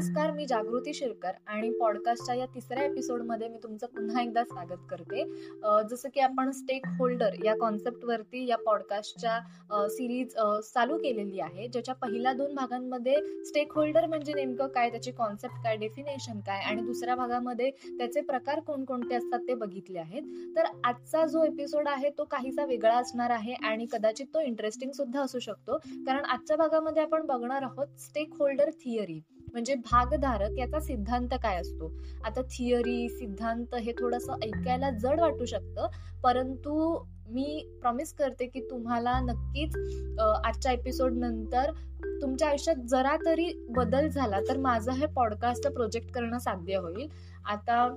नमस्कार मी जागृती शिरकर आणि पॉडकास्टच्या या तिसऱ्या एपिसोडमध्ये मी तुमचं पुन्हा एकदा स्वागत करते. जसं की आपण स्टेक होल्डर या कॉन्सेप्टवरती या पॉडकास्टच्या सिरीज चालू केलेली आहे ज्याच्या पहिल्या दोन भागांमध्ये स्टेक होल्डर म्हणजे नेमकं काय त्याची कॉन्सेप्ट काय डेफिनेशन काय आणि दुसऱ्या भागामध्ये त्याचे प्रकार कोणकोणते असतात ते बघितले आहेत. तर आजचा जो एपिसोड आहे तो काहीसा वेगळा असणार आहे आणि कदाचित तो इंटरेस्टिंग सुद्धा असू शकतो. कारण आजच्या भागामध्ये आपण बघणार आहोत स्टेक होल्डर थिअरी म्हणजे भागधारक याचा सिद्धांत काय असतो? आता थिअरी सिद्धांत हे थोडंसं ऐकायला जड वाटू शकतं परंतु मी प्रॉमिस करते की तुम्हाला नक्कीच आजच्या एपिसोड नंतर तुमच्या आयुष्यात जरा तरी बदल झाला तर माझं हे पॉडकास्ट प्रोजेक्ट करणं साध्य होईल. आता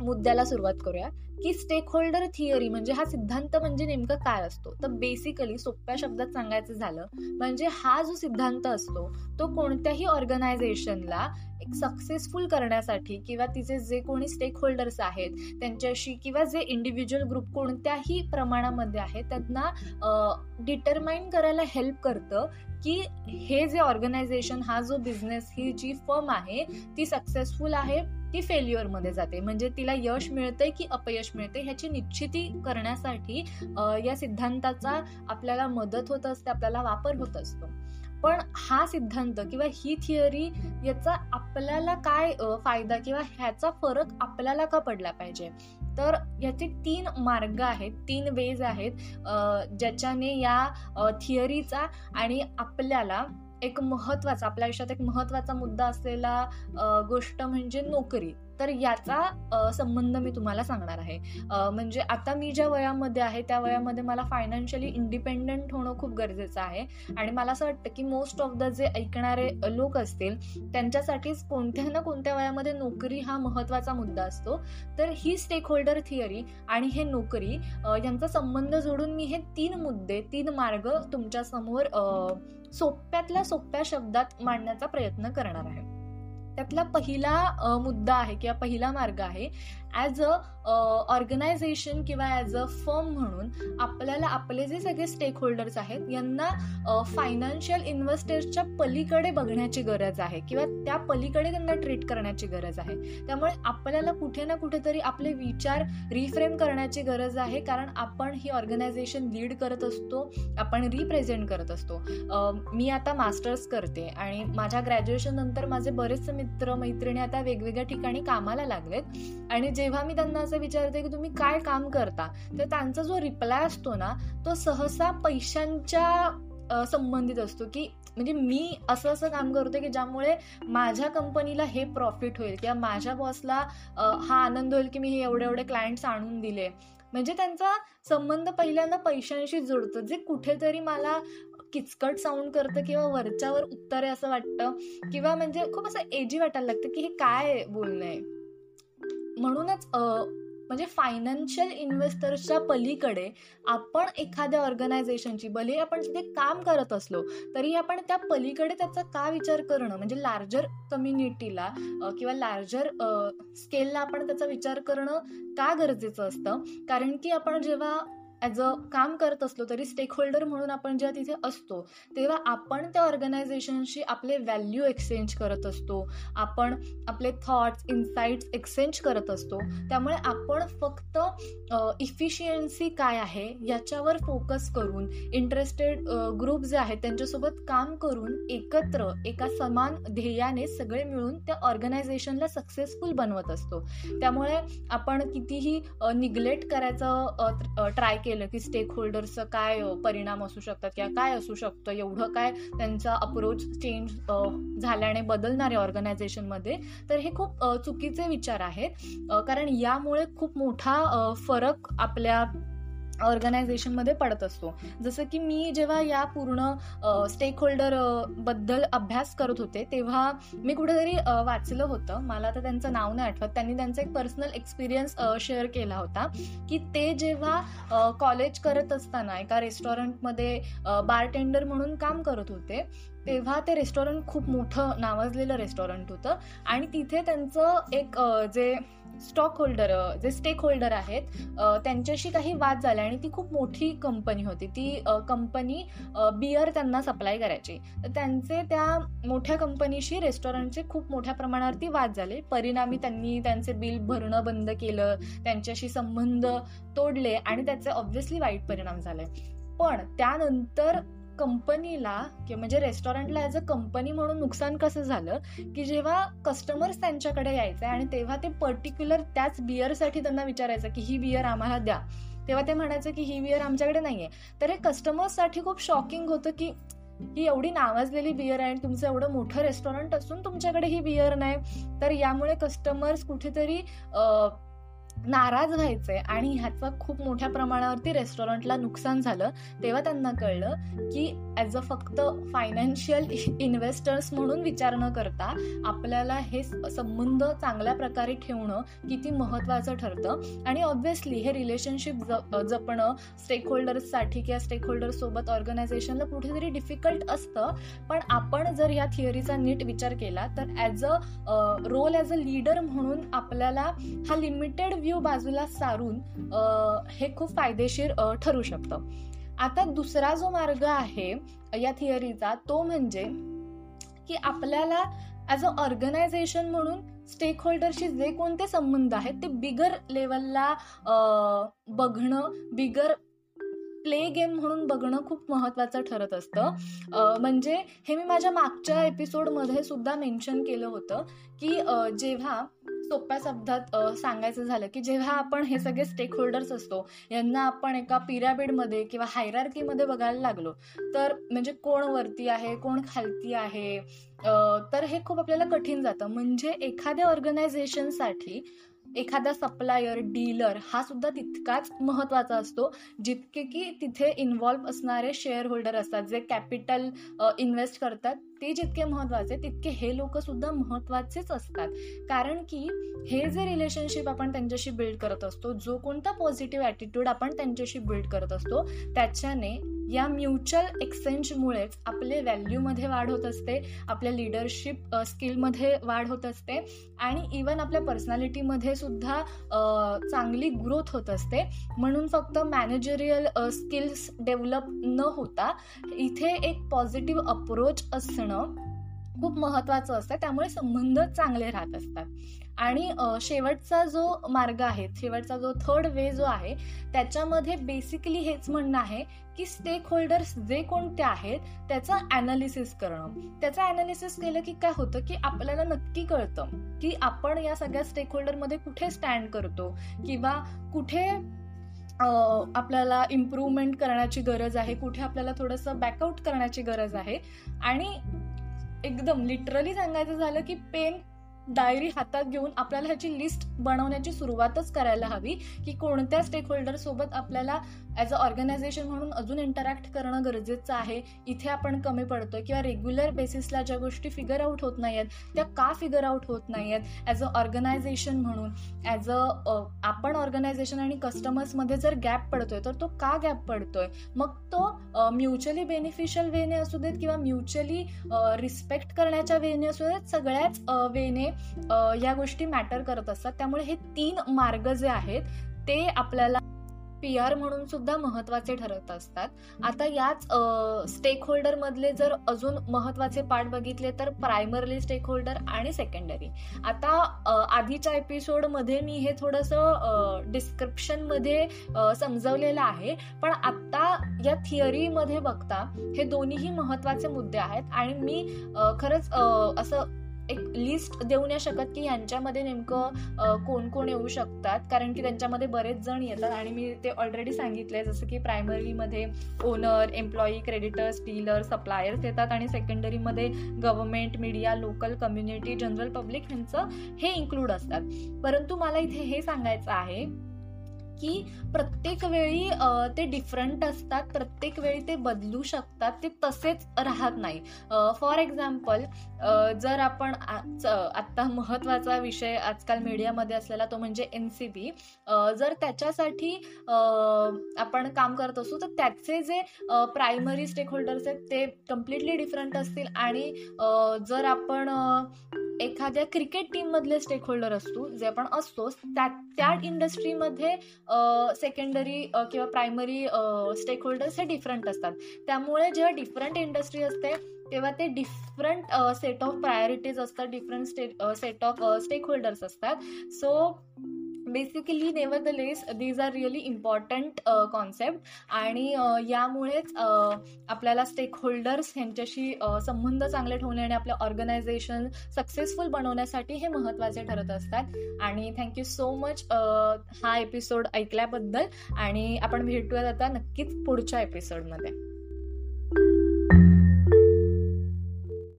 मुद्द्याला सुरुवात करूया. की स्टेक होल्डर थिअरी म्हणजे हा सिद्धांत म्हणजे नेमकं काय असतो? तर बेसिकली सोप्या शब्दात सांगायचं झालं म्हणजे हा जो सिद्धांत असतो तो कोणत्याही ऑर्गनायझेशनला एक सक्सेसफुल करण्यासाठी किंवा तिचे जे कोणी स्टेक होल्डर्स आहेत त्यांच्याशी किंवा जे इंडिव्हिज्युअल ग्रुप कोणत्याही प्रमाणामध्ये आहेत त्यांना डिटरमाइन करायला हेल्प करतं की हे जे ऑर्गनायझेशन हा जो बिझनेस ही जी फर्म आहे ती सक्सेसफुल आहे ती फेल्युअरमध्ये जाते. म्हणजे तिला यश मिळतंय की अपयश मिळते ह्याची निश्चिती करण्यासाठी या सिद्धांताचा आपल्याला मदत होत असते आपल्याला वापर होत असतो. पण हा सिद्धांत किंवा ही थिअरी याचा आपल्याला काय फायदा किंवा ह्याचा फरक आपल्याला का पडला पाहिजे? तर याचे तीन मार्ग आहेत तीन वेज आहेत ज्याच्याने या थिअरीचा आणि आपल्याला एक महत्त्वाचा आपल्या आयुष्यात एक महत्त्वाचा मुद्दा असलेला गोष्ट म्हणजे नोकरी. तर याचा संबंध मी तुम्हाला सांगणार आहे. म्हणजे आता मी ज्या वयामध्ये आहे त्या वयामध्ये मला फायनान्शियली इंडिपेंडंट होणं खूप गरजेचं आहे. आणि मला असं वाटतं की मोस्ट ऑफ द जे ऐकणारे लोक असतील त्यांच्यासाठीच कोणत्या ना कोणत्या वयामध्ये नोकरी हा महत्त्वाचा मुद्दा असतो. तर ही स्टेक होल्डर थिअरी आणि हे नोकरी यांचा संबंध जोडून मी हे तीन मुद्दे तीन मार्ग तुमच्यासमोर सोप्यातल्या सोप्या शब्दात मांडण्याचा प्रयत्न करणार आहे. त्यातला पहिला मुद्दा आहे किंवा पहिला मार्ग आहे. ॲज अ ऑर्गनायझेशन किंवा ॲज अ फर्म म्हणून आपल्याला आपले जे सगळे स्टेक होल्डर्स आहेत यांना uh, फायनान्शियल इन्व्हेस्टर्सच्या पलीकडे बघण्याची गरज आहे किंवा त्या पलीकडे त्यांना ट्रीट करण्याची गरज आहे. त्यामुळे आपल्याला कुठे ना कुठेतरी आपले विचार रिफ्रेम करण्याची गरज आहे कारण आपण ही ऑर्गनायझेशन लीड करत असतो आपण रिप्रेझेंट करत असतो. मी आता मास्टर्स करते आणि माझ्या ग्रॅज्युएशन नंतर माझे बरेच मित्र मैत्रिणी आता वेगवेगळ्या ठिकाणी कामाला लागलेत आणि जे जेव्हा मी त्यांना असं विचारते की तुम्ही काय काम करता तर त्यांचा जो रिप्लाय असतो ना तो सहसा पैशांच्या संबंधित असतो की म्हणजे मी असं असं काम करतो की ज्यामुळे माझ्या कंपनीला हे प्रॉफिट होईल किंवा माझ्या बॉसला हा आनंद होईल की मी हे एवढे एवढे क्लायंट्स आणून दिले. म्हणजे त्यांचा संबंध पहिल्यांदा पैशांशी जुळतो. जे कुठेतरी मला किचकट साऊंड करतं किंवा वरच्यावर उत्तर आहे असं वाटतं किंवा म्हणजे खूप असं एजी वाटायला लागतं की हे काय बोलणं आहे. म्हणूनच म्हणजे फायनान्शियल इन्व्हेस्टर्सच्या पलीकडे आपण एखाद्या ऑर्गनायझेशनची भले आपण तिथे काम करत असलो तरी आपण त्या पलीकडे त्याचा का विचार करणं म्हणजे लार्जर कम्युनिटीला किंवा लार्जर स्केलला आपण त्याचा विचार करणं का गरजेचं असतं? कारण की आपण जेव्हा ॲज अ काम करत असलो तरी स्टेक होल्डर म्हणून आपण जेव्हा तिथे असतो तेव्हा आपण त्या ऑर्गनायझेशनशी आपले व्हॅल्यू एक्सचेंज करत असतो. आपण आपले थॉट्स इन्साईट्स एक्सचेंज करत असतो. त्यामुळे आपण फक्त इफिशियन्सी काय आहे याच्यावर फोकस करून इंटरेस्टेड ग्रुप जे आहेत त्यांच्यासोबत काम करून एकत्र एका समान ध्येयाने सगळे मिळून त्या ऑर्गनायझेशनला सक्सेसफुल बनवत असतो. त्यामुळे आपण कितीही निग्लेक्ट करायचं ट्राय केलं केलं की स्टेक होल्डर्सचं काय परिणाम असू शकतात किंवा काय असू शकतं? एवढं काय त्यांचा अप्रोच चेंज झाल्याने बदलणारे ऑर्गनायझेशनमध्ये तर हे खूप चुकीचे विचार आहेत. कारण यामुळे खूप मोठा फरक आपल्या ऑर्गनायझेशनमध्ये पडत असतो. जसं की मी जेव्हा या पूर्ण स्टेक होल्डरबद्दल अभ्यास करत होते तेव्हा मी कुठेतरी वाचलं होतं. मला तर त्यांचं नाव नाही आठवत. त्यांनी त्यांचा एक पर्सनल एक्सपिरियन्स शेअर केला होता की ते जेव्हा कॉलेज करत असताना एका रेस्टॉरंटमध्ये बारटेंडर म्हणून काम करत होते तेव्हा ते रेस्टॉरंट खूप मोठं नावाजलेलं रेस्टॉरंट होतं. आणि तिथे त्यांचं एक जे स्टॉक होल्डर जे स्टेक होल्डर आहेत त्यांच्याशी काही वाद झाले आणि ती खूप मोठी कंपनी होती. ती कंपनी बियर त्यांना सप्लाय करायची. तर त्यांचे त्या मोठ्या कंपनीशी रेस्टॉरंटचे खूप मोठ्या प्रमाणावरती वाद झाले. परिणामी त्यांनी त्यांचे बिल भरणं बंद केलं त्यांच्याशी संबंध तोडले आणि त्याचे ऑब्व्हियसली वाईट परिणाम झाले. पण त्यानंतर कंपनीला किंवा म्हणजे रेस्टॉरंटला ॲज अ कंपनी म्हणून नुकसान कसं झालं? की जेव्हा कस्टमर्स त्यांच्याकडे यायचे आणि तेव्हा ते पर्टिक्युलर त्याच बियरसाठी त्यांना विचारायचं की ही बियर आम्हाला द्या. तेव्हा ते म्हणायचं की ही बियर आमच्याकडे नाहीये. तर हे कस्टमर्ससाठी खूप शॉकिंग होतं की ही एवढी नावाजलेली बियर आहे आणि तुमचं एवढं मोठं रेस्टॉरंट असून तुमच्याकडे ही बियर नाही. तर यामुळे कस्टमर्स कुठेतरी नाराज व्हायचे आणि ह्याचं खूप मोठ्या प्रमाणावरती रेस्टॉरंटला नुकसान झालं. तेव्हा त्यांना कळलं की ॲज अ फक्त फायनान्शियल इन्व्हेस्टर्स म्हणून विचार न करता आपल्याला हे संबंध चांगल्या प्रकारे ठेवणं किती महत्त्वाचं ठरतं. आणि ऑब्व्हियसली हे रिलेशनशिप जपणं स्टेक होल्डर्ससाठी किंवा स्टेक होल्डर्ससोबत ऑर्गनायझेशनला कुठेतरी डिफिकल्ट असतं. पण आपण जर या थिअरीचा नीट विचार केला तर as a role as a leader म्हणून आपल्याला हा लिमिटेड व्ह्यू बाजूला सारून हे खूप फायदेशीर ठरू शकतं. आता दुसरा जो मार्ग आहे या थिअरीचा तो म्हणजे की आपल्याला ॲज अ ऑर्गनायझेशन म्हणून स्टेक होल्डरशी जे कोणते संबंध आहेत ते बिगर लेवलला बघणं बिगर प्ले गेम म्हणून बघणं खूप महत्वाचं ठरत असतं. म्हणजे हे मी माझ्या मागच्या एपिसोडमध्ये सुद्धा मेन्शन केलं होतं की जेव्हा सोप्या शब्दात सांगायचं झालं की जेव्हा आपण हे सगळे स्टेक होल्डर्स असतो यांना आपण एका पिरामिडमध्ये किंवा हायरार्कीमध्ये बघायला लागलो तर म्हणजे कोण वरती आहे कोण खालती आहे तर हे खूप आपल्याला कठीण जातं. म्हणजे एखाद्या ऑर्गनायझेशनसाठी एखादा सप्लायर डीलर हा सुद्धा तितकाच महत्त्वाचा असतो जितके की तिथे इन्व्हॉल्व्ह असणारे शेअर होल्डर असतात जे कॅपिटल इन्व्हेस्ट करतात. ते जितके महत्त्वाचे तितके हे लोक सुद्धा महत्वाचेच असतात. कारण की हे जे रिलेशनशिप आपण त्यांच्याशी बिल्ड करत असतो जो कोणता पॉझिटिव्ह ॲटिट्यूड आपण त्यांच्याशी बिल्ड करत असतो त्याच्याने या म्युच्युअल एक्सचेंजमुळेच आपले व्हॅल्यूमध्ये वाढ होत असते आपल्या लिडरशिप स्किलमध्ये वाढ होत असते आणि इवन आपल्या पर्सनॅलिटीमध्ये सुद्धा चांगली ग्रोथ होत असते. म्हणून फक्त मॅनेजरियल स्किल्स डेव्हलप न होता इथे एक पॉझिटिव्ह अप्रोच असणं खूप महत्वाचं असतं. त्यामुळे संबंध चांगले राहत असतात. आणि शेवटचा जो मार्ग आहे शेवटचा जो थर्ड वे जो आहे त्याच्यामध्ये बेसिकली हेच म्हणणं आहे की स्टेक होल्डर्स जे कोणते आहेत त्याचं अनालिसिस करणं. त्याचं अनालिसिस केलं की काय होतं की आपल्याला नक्की कळतं की आपण या सगळ्या स्टेक होल्डरमध्ये कुठे स्टँड करतो किंवा कुठे आपल्याला इम्प्रूव्हमेंट करण्याची गरज आहे कुठे आपल्याला थोडंसं बॅकआउट करण्याची गरज आहे. आणि एकदम लिटरली सांगायचं झालं की पेन डायरी हातात घेऊन आपल्याला ह्याची लिस्ट बनवण्याची सुरुवातच करायला हवी की कोणत्या स्टेक होल्डर सोबत आपल्याला ॲज अ ऑर्गनायझेशन म्हणून अजून इंटरॅक्ट करणं गरजेचं आहे. इथे आपण कमी पडतो किंवा रेग्युलर बेसिसला ज्या गोष्टी फिगर आउट होत नाही आहेत त्या का फिगर आउट होत नाही आहेत ॲज अ ऑर्गनायझेशन म्हणून ॲज अ आपण ऑर्गनायझेशन आणि कस्टमर्समध्ये जर गॅप पडतोय तर तो का गॅप पडतोय? मग तो म्युच्युअली बेनिफिशियल वेने असू देत किंवा म्युच्युअली रिस्पेक्ट करण्याच्या वेने असू देत सगळ्याच वेने या गोष्टी मॅटर करत असतात. त्यामुळे हे तीन मार्ग जे आहेत ते आपल्याला पी आर म्हणून सुद्धा महत्त्वाचे ठरत असतात. आता याच स्टेक होल्डर मधले जर अजून महत्त्वाचे पार्ट बघितले तर प्रायमरली स्टेक होल्डर आणि सेकंडरी आता आधीच्या एपिसोडमध्ये मी हे थोडस डिस्क्रिप्शनमध्ये समजवलेलं आहे. पण आता या थिअरी मध्ये बघता हे दोन्हीही महत्त्वाचे मुद्दे आहेत. आणि मी खरंच असं एक लिस्ट देऊ नाही शकत की यांच्यामध्ये नेमकं कोण कोण येऊ शकतात. कारण की त्यांच्यामध्ये बरेच जण येतात आणि मी ते ऑलरेडी सांगितले जसं की प्रायमरीमध्ये owner employee creditors dealer suppliers येतात आणि सेकंडरीमध्ये government media local community general public ह्यांचं हे इन्क्लूड असतात. परंतु मला इथे हे सांगायचं आहे की प्रत्येक वेळी ते डिफरंट असतात प्रत्येक वेळी ते बदलू शकतात ते तसेच राहत नाही. फॉर एक्झाम्पल जर आपण आत्ता महत्त्वाचा विषय आजकाल मीडियामध्ये असलेला तो म्हणजे एन सी बी जर त्याच्यासाठी आपण काम करत असू तर त्याचे जे प्रायमरी स्टेक होल्डर्स आहेत ते कम्प्लिटली डिफरंट असतील आणि जर आपण एखाद्या क्रिकेट टीम मधले स्टेक होल्डर असतो जे आपण असतो त्या त्या इंडस्ट्रीमध्ये सेकंडरी किंवा प्रायमरी स्टेक होल्डर्स हे डिफरंट असतात. त्यामुळे जेव्हा डिफरंट इंडस्ट्री असते तेव्हा ते डिफरंट सेट ऑफ प्रायोरिटीज असतात different state set of stakeholders असतात. So basically nevertheless these are really important concept आणि uh, यामुळेच uh, आपल्याला स्टेक होल्डर्स ह्यांच्याशी uh, संबंध चांगले ठेवणे आणि आपलं ऑर्गनायझेशन सक्सेसफुल बनवण्यासाठी हे महत्त्वाचे ठरत असतात. आणि थँक्यू सो मच हा एपिसोड ऐकल्याबद्दल. आणि आपण भेटूयात आता नक्कीच पुढच्या एपिसोडमध्ये